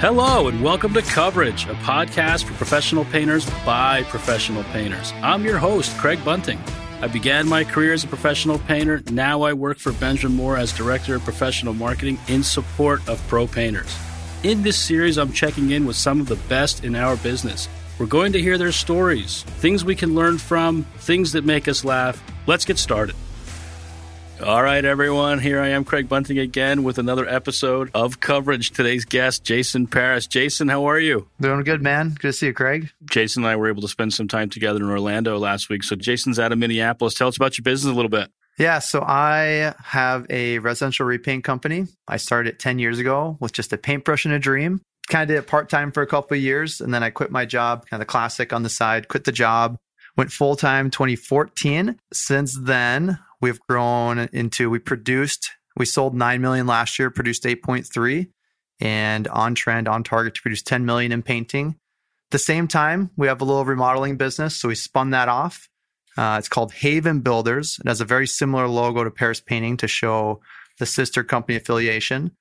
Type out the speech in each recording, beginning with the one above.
Hello, and welcome to Coverage, a podcast for professional painters by professional painters. I'm your host, Craig Bunting. I began my career as a professional painter. Now I work for Benjamin Moore as Director of Professional Marketing in support of pro painters. In this series, I'm checking in with some of the best in our business. We're going to hear their stories, things we can learn from, things that make us laugh. Let's get started. All right, everyone. Here I am, Craig Bunting, again with another episode of coverage. Today's guest, Jason Paris. Jason, how are you? Doing good, man. Good to see you, Craig. Jason and I were able to spend some time together in Orlando last week. So, Jason's out of Minneapolis. Tell us about your business a little bit. Yeah, so I have a residential repaint company. I started it 10 years ago with just a paintbrush and a dream. Kind of did it part time for a couple of years, and then I quit my job, kind of the classic on the side, quit the job, went full time 2014. Since then, We've grown into, we produced, we sold 9 million last year, produced 8.3 and on trend, on target to produce 10 million in painting. At the same time, we have a little remodeling business. So we spun that off. Uh, it's called Haven Builders. It has a very similar logo to Paris Painting to show the sister company affiliation.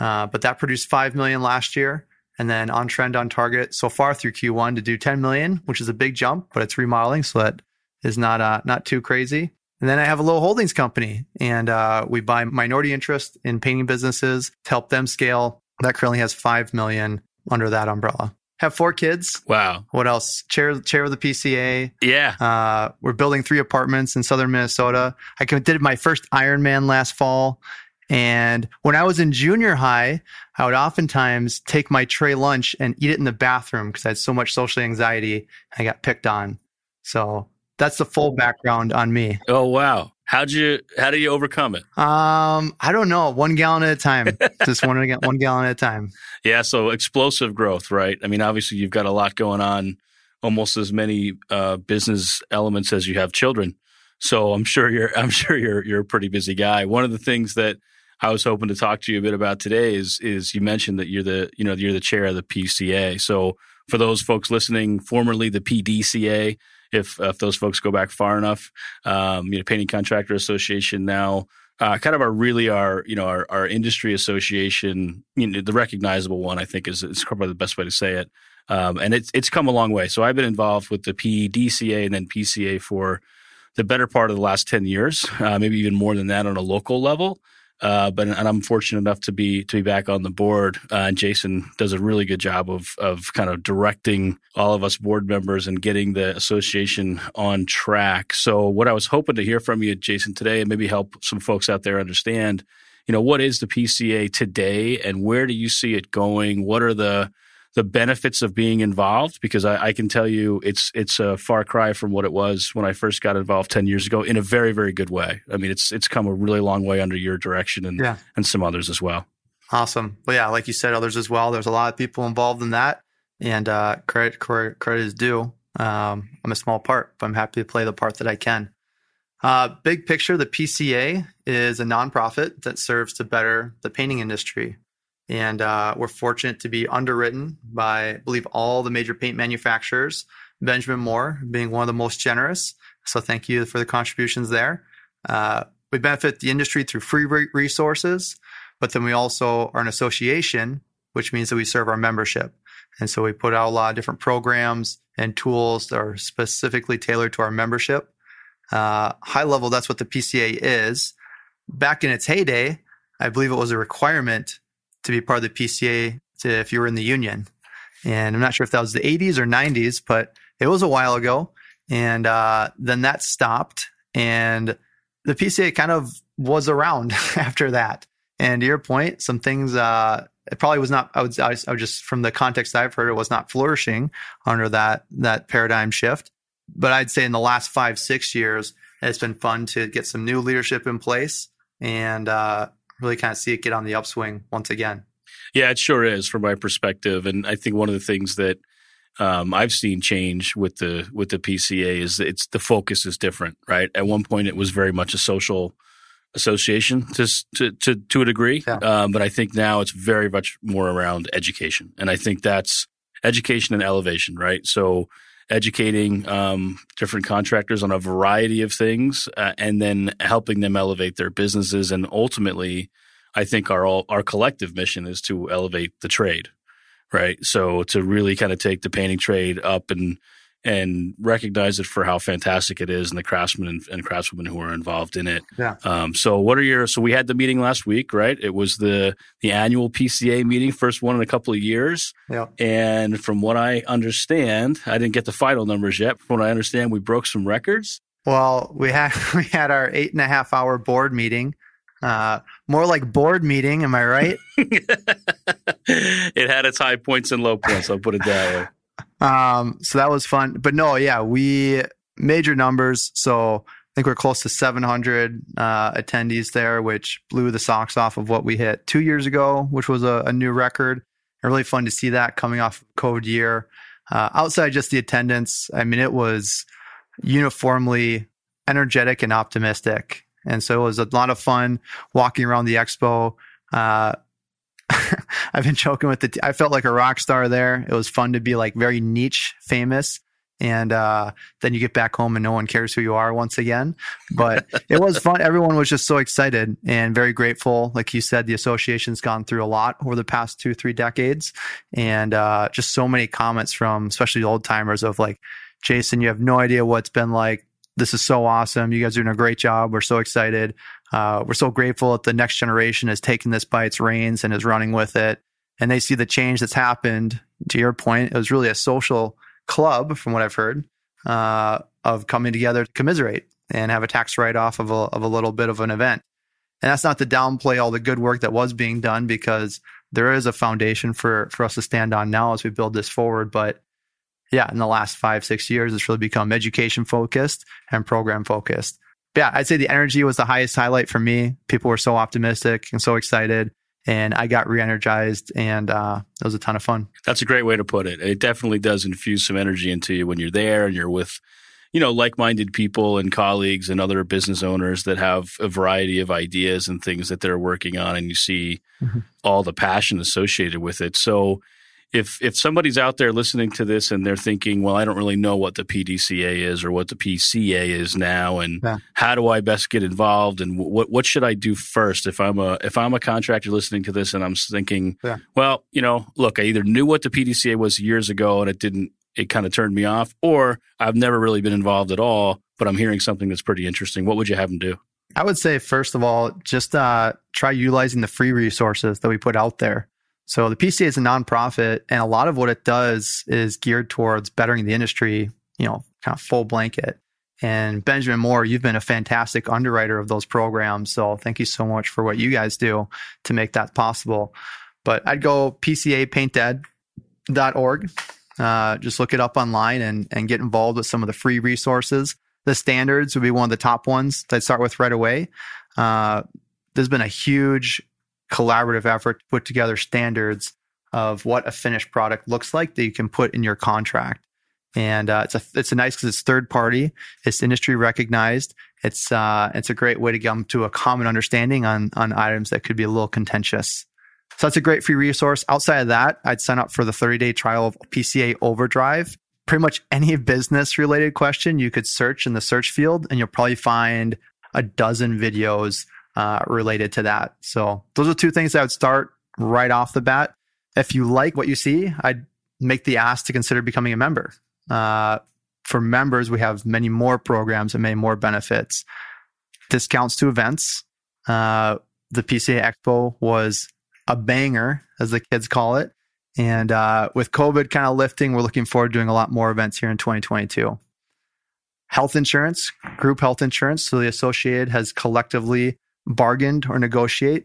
Uh, but that produced 5 million last year and then on trend on target so far through Q1 to do 10 million, which is a big jump, but it's remodeling. So that is not, uh, not too crazy. And then I have a little holdings company and uh, we buy minority interest in painting businesses to help them scale. That currently has 5 million under that umbrella. Have four kids. Wow. What else? Chair, chair of the PCA. Yeah. Uh, we're building three apartments in southern Minnesota. I did my first Ironman last fall. And when I was in junior high, I would oftentimes take my tray lunch and eat it in the bathroom because I had so much social anxiety. I got picked on. So that's the full background on me. Oh wow. How'd you how do you overcome it? Um, I don't know. One gallon at a time. Just one one gallon at a time. Yeah, so explosive growth, right? I mean, obviously you've got a lot going on, almost as many uh, business elements as you have children. So I'm sure you're I'm sure you're you're a pretty busy guy. One of the things that I was hoping to talk to you a bit about today is is you mentioned that you're the you know you're the chair of the PCA. So for those folks listening, formerly the PDCA, if if those folks go back far enough. Um, you know, Painting Contractor Association now. Uh, kind of our really our you know our, our industry association you know the recognizable one I think is is probably the best way to say it um, and it's it's come a long way so I've been involved with the PDCA and then PCA for the better part of the last 10 years uh, maybe even more than that on a local level uh, but and I'm fortunate enough to be to be back on the board. Uh, and Jason does a really good job of of kind of directing all of us board members and getting the association on track. So what I was hoping to hear from you, Jason, today, and maybe help some folks out there understand, you know, what is the PCA today, and where do you see it going? What are the the benefits of being involved because I, I, can tell you it's it's a far cry from what it was when I first got involved ten years ago in a very very good way. I mean it's it's come a really long way under your direction and yeah. and some others as well. Awesome. Well, yeah, like you said, others as well. There's a lot of people involved in that, and uh, credit credit, credit is due. Um, I'm a small part, but I'm happy to play the part that I can. Uh, big picture, the PCA is a nonprofit that serves to better the painting industry. And uh, we're fortunate to be underwritten by, I believe, all the major paint manufacturers, Benjamin Moore being one of the most generous. So thank you for the contributions there. Uh, we benefit the industry through free resources, but then we also are an association, which means that we serve our membership. And so we put out a lot of different programs and tools that are specifically tailored to our membership. Uh, high level, that's what the PCA is. Back in its heyday, I believe it was a requirement to be part of the PCA to, if you were in the union. And I'm not sure if that was the 80s or 90s, but it was a while ago. And uh, then that stopped, and the PCA kind of was around after that. And to your point, some things uh, it probably was not. I would, I would just from the context I've heard, it was not flourishing under that that paradigm shift. But I'd say in the last five six years, it's been fun to get some new leadership in place and uh, really kind of see it get on the upswing once again. Yeah, it sure is from my perspective, and I think one of the things that um, I've seen change with the with the PCA is that it's the focus is different. Right, at one point it was very much a social association to to to, to a degree, yeah. um, but I think now it's very much more around education, and I think that's education and elevation. Right, so educating um, different contractors on a variety of things, uh, and then helping them elevate their businesses. And ultimately, I think our all, our collective mission is to elevate the trade, right? So to really kind of take the painting trade up and and recognize it for how fantastic it is and the craftsmen and, and craftswomen who are involved in it. Yeah. Um, so what are your so we had the meeting last week, right? It was the the annual PCA meeting, first one in a couple of years. Yeah. And from what I understand, I didn't get the final numbers yet. From what I understand, we broke some records. Well, we had we had our eight and a half hour board meeting. Uh, more like board meeting, am I right? it had its high points and low points. I'll put it that way. Um, so that was fun. But no, yeah, we major numbers. So I think we're close to 700 uh, attendees there, which blew the socks off of what we hit two years ago, which was a, a new record. And really fun to see that coming off of COVID year. Uh, outside just the attendance, I mean, it was uniformly energetic and optimistic. And so it was a lot of fun walking around the expo. Uh, I've been joking with the. T- I felt like a rock star there. It was fun to be like very niche famous, and uh, then you get back home and no one cares who you are once again. But it was fun. Everyone was just so excited and very grateful. Like you said, the association's gone through a lot over the past two, three decades, and uh, just so many comments from especially old timers of like, Jason, you have no idea what's been like. This is so awesome. You guys are doing a great job. We're so excited. Uh, we're so grateful that the next generation has taken this by its reins and is running with it. And they see the change that's happened. To your point, it was really a social club, from what I've heard, uh, of coming together to commiserate and have a tax write off of a, of a little bit of an event. And that's not to downplay all the good work that was being done because there is a foundation for, for us to stand on now as we build this forward. But yeah, in the last five, six years, it's really become education focused and program focused yeah, I'd say the energy was the highest highlight for me. People were so optimistic and so excited. And I got re energized and uh, it was a ton of fun. That's a great way to put it. It definitely does infuse some energy into you when you're there and you're with, you know, like minded people and colleagues and other business owners that have a variety of ideas and things that they're working on. And you see mm-hmm. all the passion associated with it. So, if if somebody's out there listening to this and they're thinking, well, I don't really know what the PDCA is or what the PCA is now, and yeah. how do I best get involved, and what what should I do first if I'm a if I'm a contractor listening to this and I'm thinking, yeah. well, you know, look, I either knew what the PDCA was years ago and it didn't, it kind of turned me off, or I've never really been involved at all, but I'm hearing something that's pretty interesting. What would you have them do? I would say first of all, just uh, try utilizing the free resources that we put out there. So the PCA is a nonprofit, and a lot of what it does is geared towards bettering the industry, you know, kind of full blanket. And Benjamin Moore, you've been a fantastic underwriter of those programs. So thank you so much for what you guys do to make that possible. But I'd go pcapaint.org. Uh, just look it up online and, and get involved with some of the free resources. The standards would be one of the top ones that I'd start with right away. Uh, there's been a huge collaborative effort to put together standards of what a finished product looks like that you can put in your contract. And uh, it's a it's a nice because it's third party, it's industry recognized. It's uh, it's a great way to come to a common understanding on on items that could be a little contentious. So that's a great free resource. Outside of that, I'd sign up for the 30 day trial of PCA Overdrive. Pretty much any business related question you could search in the search field, and you'll probably find a dozen videos uh, related to that. So those are two things I would start right off the bat. If you like what you see, I'd make the ask to consider becoming a member. Uh, for members, we have many more programs and many more benefits. Discounts to events. Uh, the PCA Expo was a banger, as the kids call it. And uh, with COVID kind of lifting, we're looking forward to doing a lot more events here in 2022. Health insurance, group health insurance. So the associated has collectively bargained or negotiated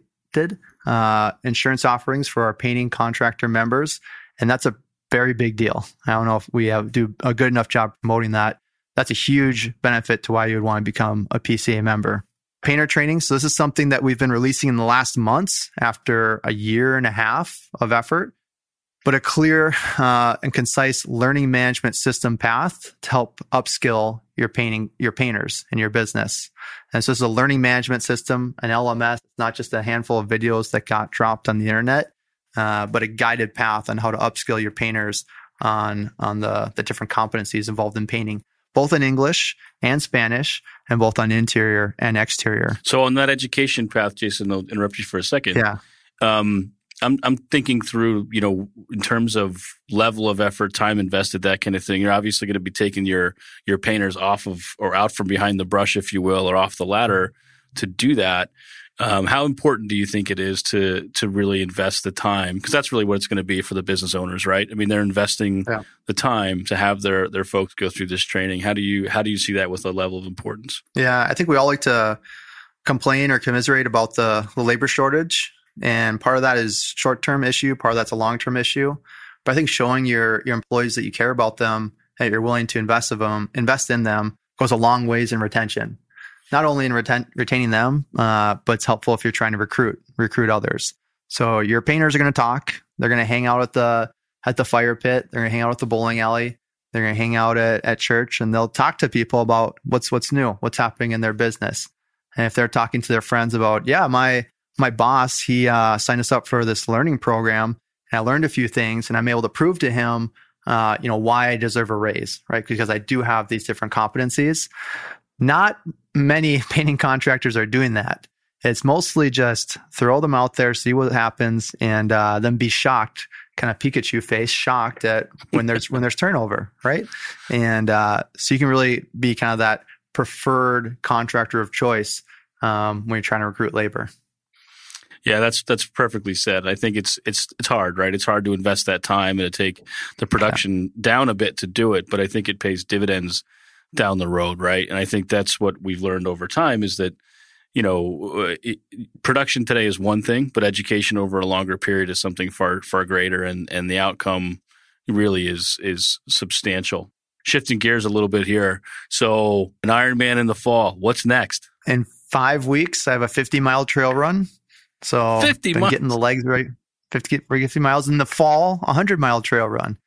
uh, insurance offerings for our painting contractor members, and that's a very big deal. I don't know if we have do a good enough job promoting that. That's a huge benefit to why you would want to become a PCA member. Painter training. So this is something that we've been releasing in the last months after a year and a half of effort but a clear uh, and concise learning management system path to help upskill your painting your painters in your business. And so it's a learning management system, an LMS, not just a handful of videos that got dropped on the internet, uh, but a guided path on how to upskill your painters on on the the different competencies involved in painting, both in English and Spanish, and both on interior and exterior. So on that education path, Jason, I'll interrupt you for a second. Yeah. Um, I'm I'm thinking through, you know, in terms of level of effort, time invested, that kind of thing. You're obviously going to be taking your your painters off of or out from behind the brush, if you will, or off the ladder to do that. Um, how important do you think it is to to really invest the time? Because that's really what it's going to be for the business owners, right? I mean, they're investing yeah. the time to have their their folks go through this training. How do you how do you see that with a level of importance? Yeah, I think we all like to complain or commiserate about the, the labor shortage, and part of that is short term issue, part of that's a long term issue. But I think showing your your employees that you care about them, that you're willing to invest of them, invest in them, goes a long ways in retention not only in reten- retaining them, uh, but it's helpful if you're trying to recruit recruit others. So your painters are going to talk. They're going to hang out at the at the fire pit. They're going to hang out at the bowling alley. They're going to hang out at, at church, and they'll talk to people about what's what's new, what's happening in their business. And if they're talking to their friends about, yeah, my my boss he uh, signed us up for this learning program, and I learned a few things, and I'm able to prove to him uh, you know, why I deserve a raise, right? Because I do have these different competencies. Not many painting contractors are doing that. It's mostly just throw them out there, see what happens, and uh, then be shocked, kind of Pikachu face, shocked at when there's when there's turnover, right? And uh, so you can really be kind of that preferred contractor of choice um, when you're trying to recruit labor. Yeah, that's that's perfectly said. I think it's it's it's hard, right? It's hard to invest that time and to take the production yeah. down a bit to do it, but I think it pays dividends down the road, right? And I think that's what we've learned over time is that you know uh, it, production today is one thing, but education over a longer period is something far far greater, and and the outcome really is is substantial. Shifting gears a little bit here, so an Ironman in the fall. What's next? In five weeks, I have a 50 mile trail run. So 50 been miles. getting the legs right. 50, 50 miles in the fall, 100 mile trail run.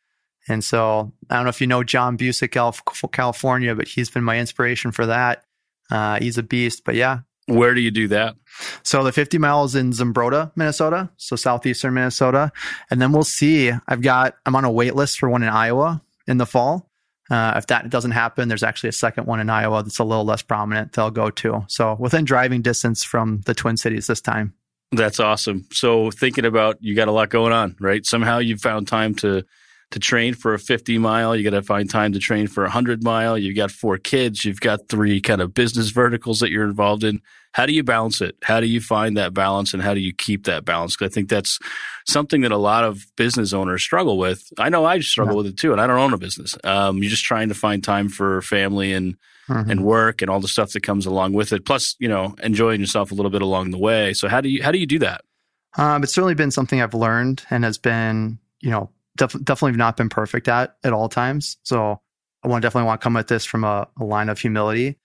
And so I don't know if you know John Busick, California, but he's been my inspiration for that. Uh, he's a beast. But yeah. Where do you do that? So the 50 miles in Zumbrota, Minnesota, so southeastern Minnesota, and then we'll see. I've got I'm on a wait list for one in Iowa in the fall. Uh, if that doesn't happen, there's actually a second one in Iowa that's a little less prominent that I'll go to. So within driving distance from the Twin Cities this time. That's awesome. So thinking about you got a lot going on, right? Somehow you found time to to train for a 50 mile. You got to find time to train for a 100 mile. You've got four kids. You've got three kind of business verticals that you're involved in. How do you balance it? How do you find that balance and how do you keep that balance? Because I think that's something that a lot of business owners struggle with. I know I struggle yeah. with it too, and I don't own a business. Um, you're just trying to find time for family and mm-hmm. and work and all the stuff that comes along with it. Plus, you know, enjoying yourself a little bit along the way. So how do you how do you do that? Um, it's certainly been something I've learned and has been, you know, def- definitely not been perfect at at all times. So I want definitely want to come at this from a, a line of humility.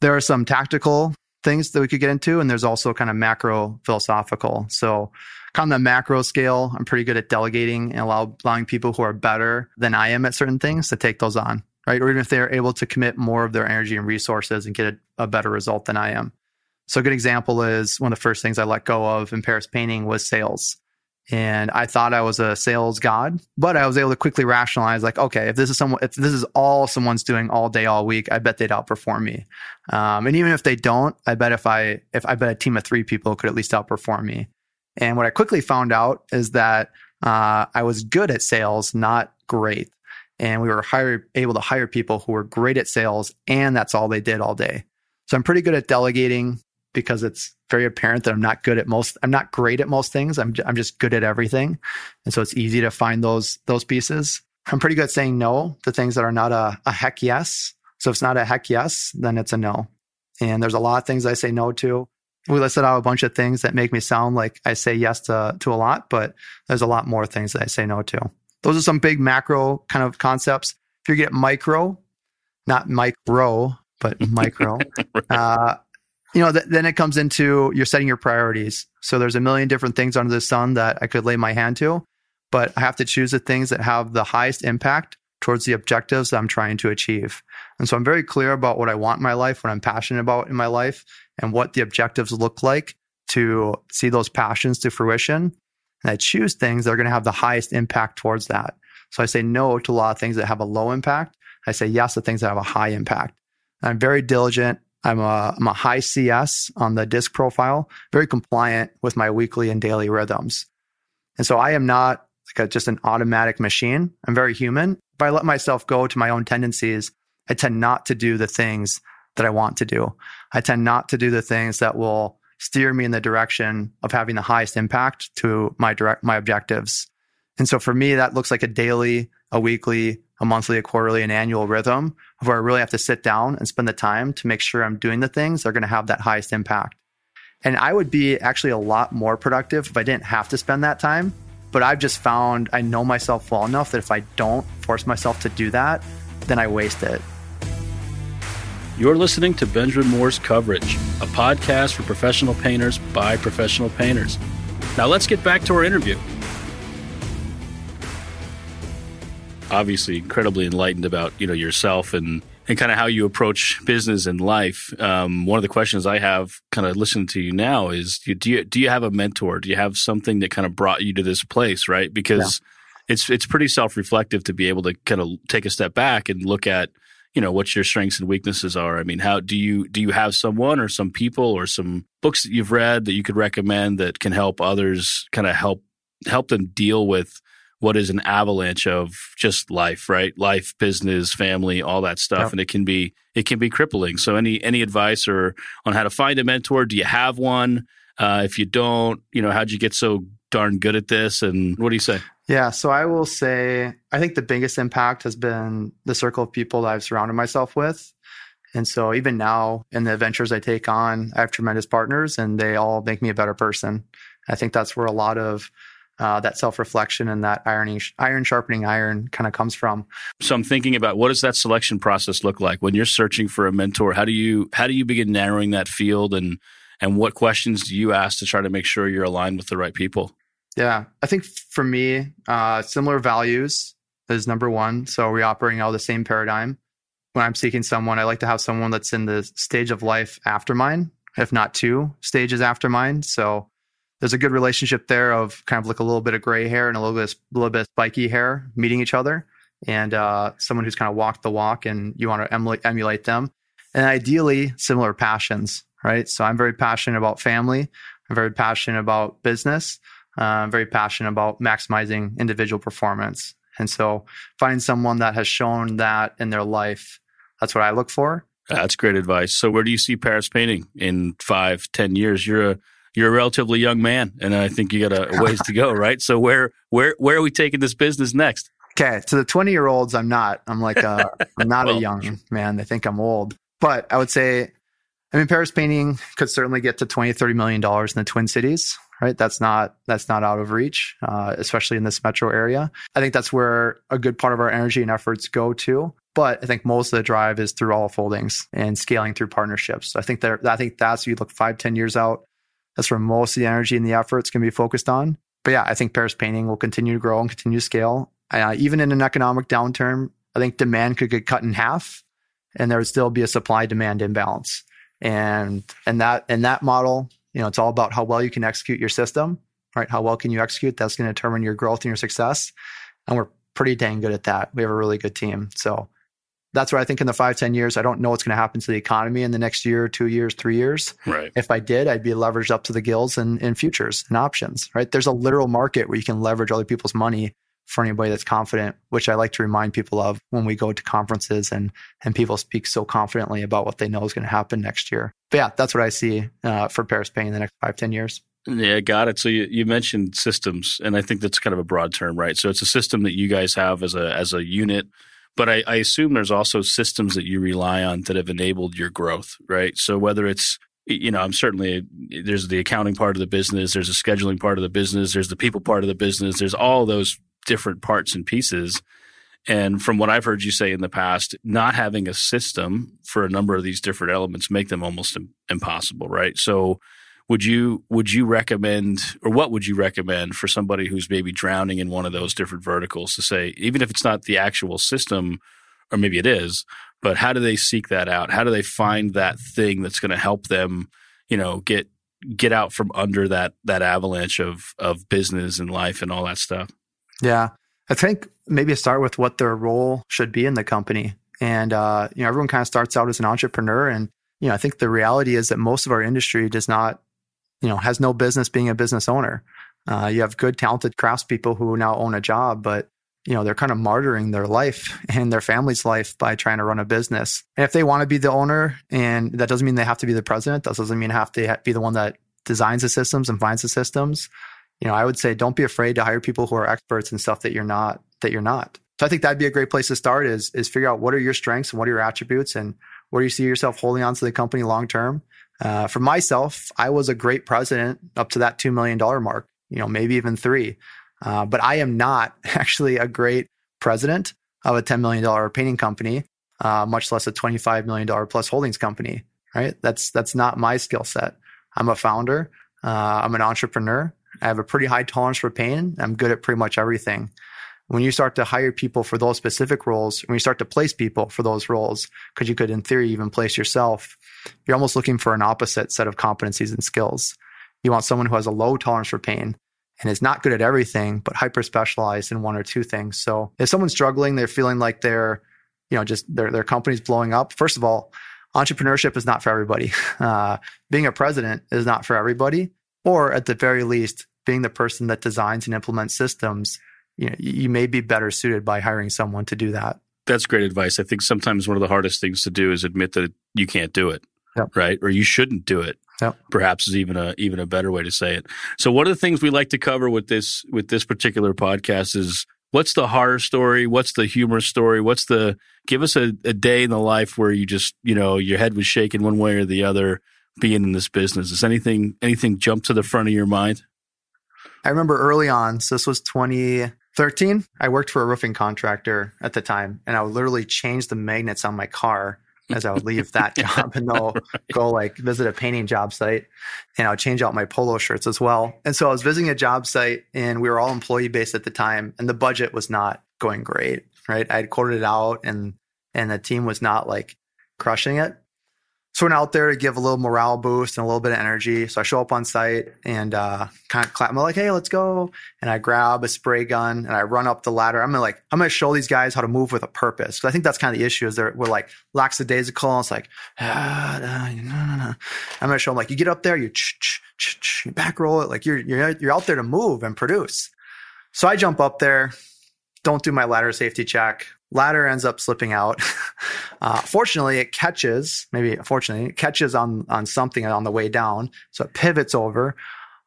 There are some tactical things that we could get into, and there's also kind of macro philosophical. So kind of the macro scale, I'm pretty good at delegating and allow, allowing people who are better than I am at certain things to take those on, right? Or even if they're able to commit more of their energy and resources and get a, a better result than I am. So a good example is one of the first things I let go of in Paris painting was sales. And I thought I was a sales god, but I was able to quickly rationalize like, okay, if this is someone, if this is all someone's doing all day, all week, I bet they'd outperform me. Um, and even if they don't, I bet if I, if I bet a team of three people could at least outperform me. And what I quickly found out is that uh, I was good at sales, not great. And we were hire, able to hire people who were great at sales, and that's all they did all day. So I'm pretty good at delegating because it's very apparent that I'm not good at most. I'm not great at most things. I'm I'm just good at everything, and so it's easy to find those those pieces. I'm pretty good at saying no to things that are not a, a heck yes. So if it's not a heck yes, then it's a no. And there's a lot of things I say no to. We listed out a bunch of things that make me sound like I say yes to to a lot, but there's a lot more things that I say no to. Those are some big macro kind of concepts. If you get micro, not micro, but micro, right. uh, you know, th- then it comes into you're setting your priorities. So there's a million different things under the sun that I could lay my hand to, but I have to choose the things that have the highest impact towards the objectives that I'm trying to achieve. And so I'm very clear about what I want in my life, what I'm passionate about in my life, and what the objectives look like to see those passions to fruition. And I choose things that are going to have the highest impact towards that. So I say no to a lot of things that have a low impact. I say yes to things that have a high impact. I'm very diligent I'm a, I'm a high CS on the disc profile, very compliant with my weekly and daily rhythms. And so I am not like a, just an automatic machine. I'm very human. If I let myself go to my own tendencies, I tend not to do the things that I want to do. I tend not to do the things that will steer me in the direction of having the highest impact to my direct my objectives. And so for me, that looks like a daily, a weekly, a monthly, a quarterly, an annual rhythm of where I really have to sit down and spend the time to make sure I'm doing the things that are going to have that highest impact. And I would be actually a lot more productive if I didn't have to spend that time. But I've just found I know myself well enough that if I don't force myself to do that, then I waste it. You're listening to Benjamin Moore's Coverage, a podcast for professional painters by professional painters. Now let's get back to our interview. Obviously, incredibly enlightened about you know yourself and and kind of how you approach business and life. Um, one of the questions I have, kind of listening to you now, is do you do you have a mentor? Do you have something that kind of brought you to this place? Right, because yeah. it's it's pretty self reflective to be able to kind of take a step back and look at you know what your strengths and weaknesses are. I mean how do you do you have someone or some people or some books that you've read that you could recommend that can help others kind of help help them deal with what is an avalanche of just life right? Life business family all that stuff. Yep. and it can be it can be crippling. So any any advice or on how to find a mentor? Do you have one? Uh, if you don't you know how'd you get so darn good at this? And what do you say yeah, so I will say I think the biggest impact has been the circle of people that I've surrounded myself with. And so even now in the adventures I take on, I have tremendous partners and they all make me a better person. I think that's where a lot of uh, that self-reflection and that ironing, iron sharpening iron kind of comes from. So I'm thinking about what does that selection process look like when you're searching for a mentor? How do you how do you begin narrowing that field and and what questions do you ask to try to make sure you're aligned with the right people? Yeah, I think for me, uh, similar values is number one. So we're operating out the same paradigm. When I'm seeking someone, I like to have someone that's in the stage of life after mine, if not two stages after mine. So there's a good relationship there of kind of like a little bit of gray hair and a little bit, a little bit of spiky hair meeting each other, and uh, someone who's kind of walked the walk, and you want to emulate them, and ideally similar passions, right? So I'm very passionate about family. I'm very passionate about business. Uh, I'm very passionate about maximizing individual performance. And so find someone that has shown that in their life. That's what I look for. That's great advice. So where do you see Paris painting in five, ten years? You're a you're a relatively young man, and I think you got a ways to go, right? So where where where are we taking this business next? Okay, to the twenty year olds, I'm not. I'm like a, I'm not well, a young man. They think I'm old, but I would say, I mean, Paris painting could certainly get to 20, 30 million dollars in the Twin Cities right? That's not that's not out of reach, uh, especially in this metro area. I think that's where a good part of our energy and efforts go to. But I think most of the drive is through all foldings and scaling through partnerships. I think that I think that's if you look five, ten years out. That's where most of the energy and the efforts can be focused on. But yeah, I think Paris painting will continue to grow and continue to scale. Uh, even in an economic downturn, I think demand could get cut in half, and there would still be a supply demand imbalance. And and that in that model, you know, it's all about how well you can execute your system, right? How well can you execute? That's going to determine your growth and your success. And we're pretty dang good at that. We have a really good team. So that's what I think in the five ten years. I don't know what's going to happen to the economy in the next year, two years, three years. Right. If I did, I'd be leveraged up to the gills in, in futures and options, right? There's a literal market where you can leverage other people's money for anybody that's confident, which I like to remind people of when we go to conferences and and people speak so confidently about what they know is going to happen next year. But yeah, that's what I see uh, for Paris Painting in the next five ten years. Yeah, got it. So you, you mentioned systems, and I think that's kind of a broad term, right? So it's a system that you guys have as a as a unit, but I, I assume there's also systems that you rely on that have enabled your growth, right? So whether it's you know, I'm certainly there's the accounting part of the business, there's a scheduling part of the business, there's the people part of the business, there's all those different parts and pieces. And from what I've heard you say in the past, not having a system for a number of these different elements make them almost impossible, right? So would you would you recommend or what would you recommend for somebody who's maybe drowning in one of those different verticals to say even if it's not the actual system or maybe it is, but how do they seek that out? How do they find that thing that's going to help them, you know, get get out from under that that avalanche of of business and life and all that stuff? Yeah. I think maybe start with what their role should be in the company. And, uh, you know, everyone kind of starts out as an entrepreneur. And, you know, I think the reality is that most of our industry does not, you know, has no business being a business owner. Uh, you have good, talented craftspeople who now own a job, but you know they're kind of martyring their life and their family's life by trying to run a business. And if they want to be the owner, and that doesn't mean they have to be the president, that doesn't mean have to be the one that designs the systems and finds the systems. You know, I would say don't be afraid to hire people who are experts in stuff that you're not. That you're not. So I think that'd be a great place to start. Is is figure out what are your strengths and what are your attributes, and where do you see yourself holding on to the company long term. Uh, for myself, I was a great president up to that two million dollar mark. You know, maybe even three. Uh, but I am not actually a great president of a $10 million painting company, uh, much less a $25 million plus holdings company, right? That's, that's not my skill set. I'm a founder. Uh, I'm an entrepreneur. I have a pretty high tolerance for pain. I'm good at pretty much everything. When you start to hire people for those specific roles, when you start to place people for those roles, because you could, in theory, even place yourself, you're almost looking for an opposite set of competencies and skills. You want someone who has a low tolerance for pain, and is not good at everything, but hyper specialized in one or two things. So if someone's struggling, they're feeling like they're, you know, just their their company's blowing up. First of all, entrepreneurship is not for everybody. Uh, being a president is not for everybody, or at the very least, being the person that designs and implements systems. You know, you may be better suited by hiring someone to do that. That's great advice. I think sometimes one of the hardest things to do is admit that you can't do it, yep. right? Or you shouldn't do it. Yep. Perhaps is even a even a better way to say it. So one of the things we like to cover with this with this particular podcast is what's the horror story, what's the humor story, what's the give us a, a day in the life where you just you know your head was shaking one way or the other being in this business. Does anything anything jump to the front of your mind? I remember early on, so this was 2013. I worked for a roofing contractor at the time, and I would literally change the magnets on my car as I would leave that job and they'll go like visit a painting job site and I would change out my polo shirts as well. And so I was visiting a job site and we were all employee based at the time and the budget was not going great, right? I had quoted it out and and the team was not like crushing it. So we're out there to give a little morale boost and a little bit of energy. So I show up on site and uh, kind of clap. I'm like, hey, let's go. And I grab a spray gun and I run up the ladder. I'm gonna like, I'm gonna show these guys how to move with a purpose. Because I think that's kind of the issue is they're we're like lackadaisical. And it's like, ah, no, no, no. I'm gonna show them like, you get up there, you, you back roll it, like you're you're you're out there to move and produce. So I jump up there, don't do my ladder safety check. Ladder ends up slipping out. Uh, fortunately, it catches, maybe fortunately, it catches on, on something on the way down. So it pivots over.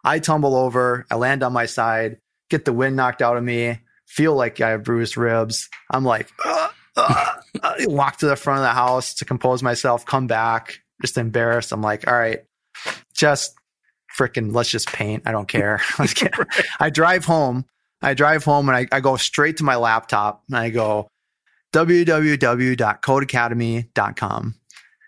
I tumble over. I land on my side, get the wind knocked out of me, feel like I have bruised ribs. I'm like, uh, uh, walk to the front of the house to compose myself, come back, just embarrassed. I'm like, all right, just freaking, let's just paint. I don't care. I drive home. I drive home and I, I go straight to my laptop and I go, www.codecademy.com.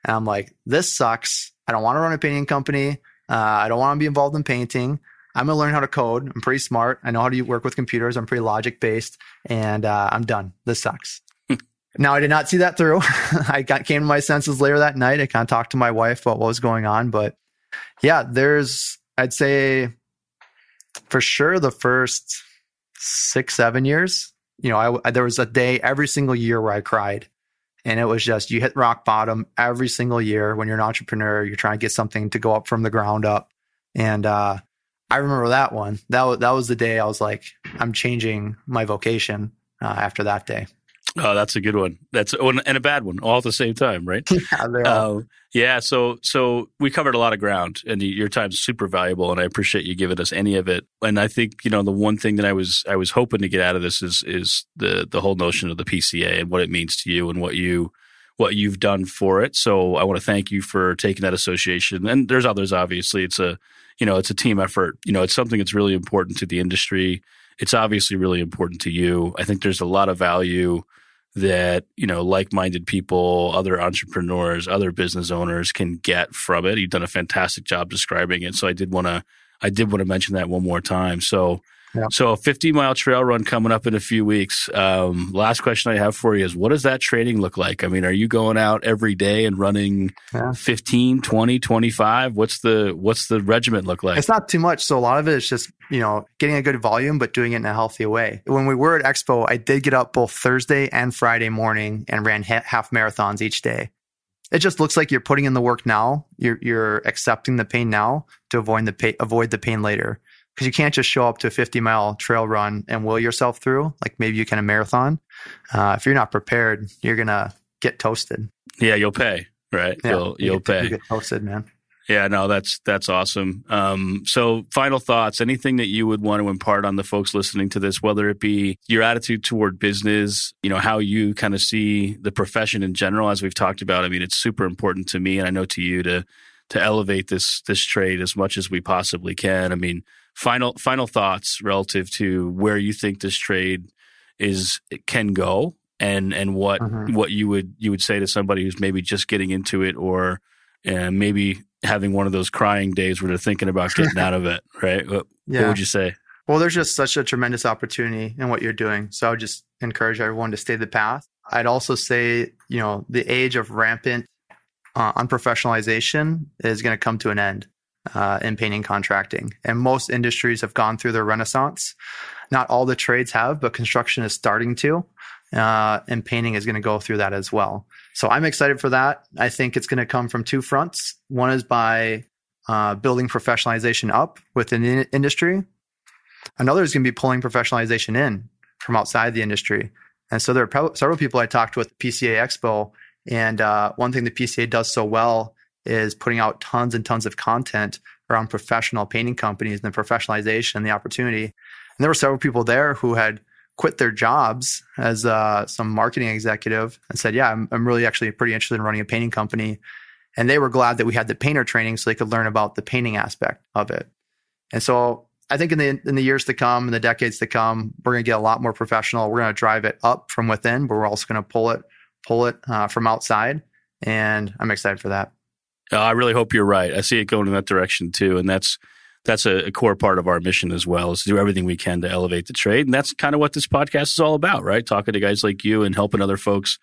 And I'm like, this sucks. I don't want to run a painting company. Uh, I don't want to be involved in painting. I'm going to learn how to code. I'm pretty smart. I know how to work with computers. I'm pretty logic based and uh, I'm done. This sucks. now, I did not see that through. I got, came to my senses later that night. I kind of talked to my wife about what was going on. But yeah, there's, I'd say for sure the first six, seven years, you know, I, there was a day every single year where I cried. And it was just, you hit rock bottom every single year when you're an entrepreneur, you're trying to get something to go up from the ground up. And, uh, I remember that one. That was, that was the day I was like, I'm changing my vocation uh, after that day. Oh, that's a good one. That's and a bad one all at the same time, right? Yeah, uh, yeah. So, so we covered a lot of ground, and your time's super valuable, and I appreciate you giving us any of it. And I think you know the one thing that I was I was hoping to get out of this is is the the whole notion of the PCA and what it means to you and what you what you've done for it. So I want to thank you for taking that association. And there's others, obviously. It's a you know it's a team effort. You know, it's something that's really important to the industry. It's obviously really important to you. I think there's a lot of value that you know like-minded people other entrepreneurs other business owners can get from it. You've done a fantastic job describing it. So i did want to i did want to mention that one more time. So yeah. so a 50 mile trail run coming up in a few weeks um, last question i have for you is what does that training look like i mean are you going out every day and running yeah. 15 20 25 what's the what's the regiment look like it's not too much so a lot of it is just you know, getting a good volume, but doing it in a healthy way. When we were at Expo, I did get up both Thursday and Friday morning and ran half marathons each day. It just looks like you're putting in the work now. You're, you're accepting the pain now to avoid the pain, avoid the pain later. Because you can't just show up to a 50 mile trail run and will yourself through like maybe you can a marathon. Uh, if you're not prepared, you're gonna get toasted. Yeah, you'll pay, right? Yeah, you'll you'll you get, pay. You get toasted, man. Yeah, no, that's that's awesome. Um, so, final thoughts. Anything that you would want to impart on the folks listening to this, whether it be your attitude toward business, you know, how you kind of see the profession in general, as we've talked about. I mean, it's super important to me, and I know to you to to elevate this this trade as much as we possibly can. I mean, final final thoughts relative to where you think this trade is can go, and and what Mhm. what you would you would say to somebody who's maybe just getting into it or uh, maybe having one of those crying days where they're thinking about getting out of it, right? What, Yeah. what would you say? Well, there's just such a tremendous opportunity in what you're doing. So I would just encourage everyone to stay the path. I'd also say, you know, the age of rampant uh, unprofessionalization is going to come to an end uh, in painting contracting. And most industries have gone through their renaissance. Not all the trades have, but construction is starting to. Uh, and painting is going to go through that as well. So I'm excited for that. I think it's going to come from two fronts. One is by uh, building professionalization up within the industry, Another is going to be pulling professionalization in from outside the industry. And so there are several people I talked with PCA Expo. And uh, one thing the PCA does so well is putting out tons and tons of content around professional painting companies and the professionalization and the opportunity. And there were several people there who had quit their jobs as uh, some marketing executive and said, Yeah, I'm, I'm really actually pretty interested in running a painting company. And they were glad that we had the painter training so they could learn about the painting aspect of it. And so I think in the in the years to come, in the decades to come, we're going to get a lot more professional. We're going to drive it up from within, but we're also going to pull it pull it uh, from outside, and I'm excited for that. Uh, I really hope you're right. I see it going in that direction too, and that's that's a, a, core part of our mission as well is to do everything we can to elevate the trade, and that's kind of what this podcast is all about, right? Talking to guys like you and helping other folks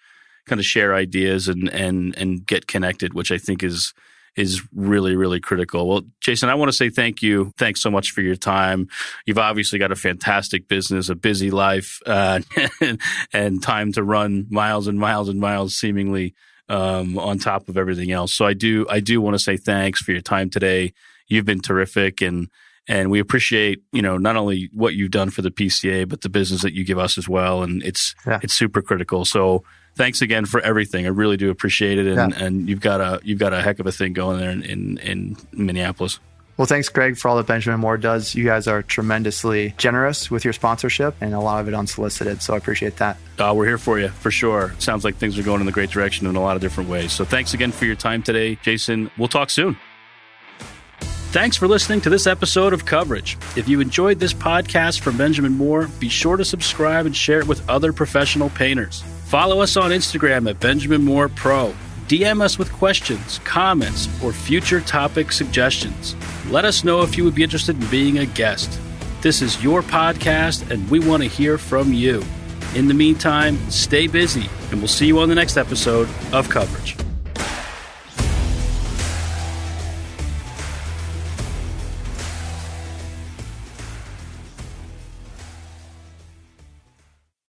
kind of share ideas and and and get connected, which I think is is really, really critical. Well, Jason, I want to say thank you. Thanks so much for your time. You've obviously got a fantastic business, a busy life, uh, and time to run miles and miles and miles, seemingly um, on top of everything else. So I do, I do want to say thanks for your time today. You've been terrific, and and we appreciate you know not only what you've done for the PCA, but the business that you give us as well. And it's Yeah. it's super critical. So thanks again for everything. I really do appreciate it, and, Yeah. and you've got a you've got a heck of a thing going there in in, in Minneapolis. Well, thanks, Greg, for all that Benjamin Moore does. You guys are tremendously generous with your sponsorship, and a lot of it unsolicited. So I appreciate that. Uh, we're here for you for sure. Sounds like things are going in the great direction in a lot of different ways. So thanks again for your time today, Jason. We'll talk soon. Thanks for listening to this episode of Coverage. If you enjoyed this podcast from Benjamin Moore, be sure to subscribe and share it with other professional painters. Follow us on Instagram at Benjamin Moore Pro. DM us with questions, comments, or future topic suggestions. Let us know if you would be interested in being a guest. This is your podcast, and we want to hear from you. In the meantime, stay busy, and we'll see you on the next episode of Coverage.